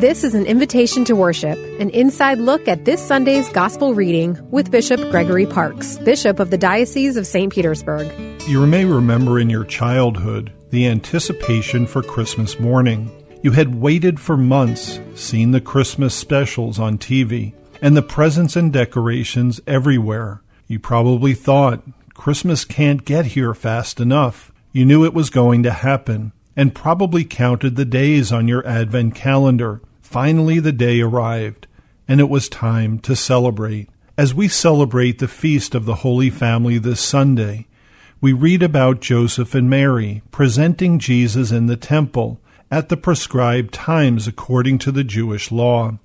This is an invitation to worship, an inside look at this Sunday's gospel reading with Bishop Gregory Parkes, Bishop of the Diocese of St. Petersburg. You may remember in your childhood the anticipation for Christmas morning. You had waited for months, seen the Christmas specials on TV, and the presents and decorations everywhere. You probably thought, Christmas can't get here fast enough. You knew it was going to happen and probably counted the days on your Advent calendar. Finally, the day arrived, and it was time to celebrate. As we celebrate the feast of the Holy Family this Sunday, we read about Joseph and Mary presenting Jesus in the temple at the prescribed times according to the Jewish law.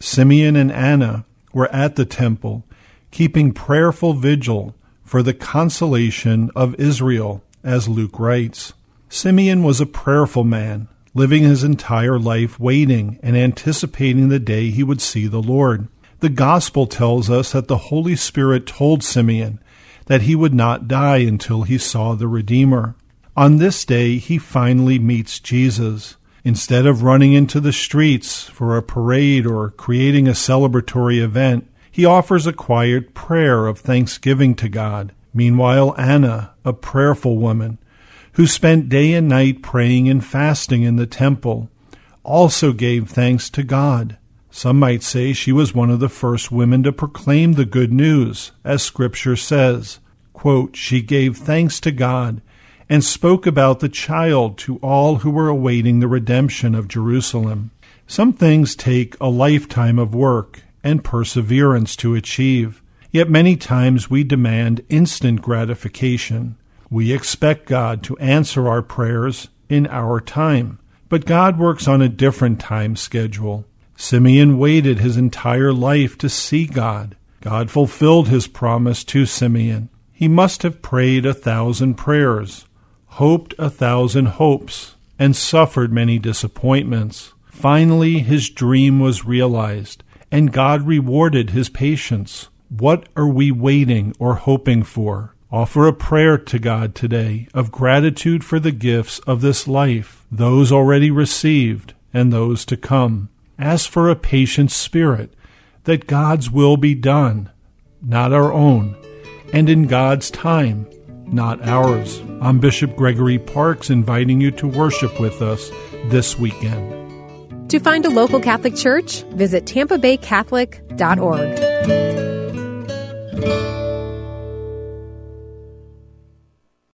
Simeon and Anna were at the temple, keeping prayerful vigil for the consolation of Israel, as Luke writes. Simeon was a prayerful man, living his entire life waiting and anticipating the day he would see the Lord. The Gospel tells us that the Holy Spirit told Simeon that he would not die until he saw the Redeemer. On this day, he finally meets Jesus. Instead of running into the streets for a parade or creating a celebratory event, he offers a quiet prayer of thanksgiving to God. Meanwhile, Anna, a prayerful woman, who spent day and night praying and fasting in the temple, also gave thanks to God. Some might say she was one of the first women to proclaim the good news, as Scripture says. Quote, she gave thanks to God and spoke about the child to all who were awaiting the redemption of Jerusalem. Some things take a lifetime of work and perseverance to achieve, yet many times we demand instant gratification. We expect God to answer our prayers in our time, but God works on a different time schedule. Simeon waited his entire life to see God. God fulfilled his promise to Simeon. He must have prayed a thousand prayers, hoped a thousand hopes, and suffered many disappointments. Finally, his dream was realized, and God rewarded his patience. What are we waiting or hoping for? Offer a prayer to God today of gratitude for the gifts of this life, those already received and those to come. Ask for a patient spirit, that God's will be done, not our own, and in God's time, not ours. I'm Bishop Gregory Parkes inviting you to worship with us this weekend. To find a local Catholic church, visit tampabaycatholic.org.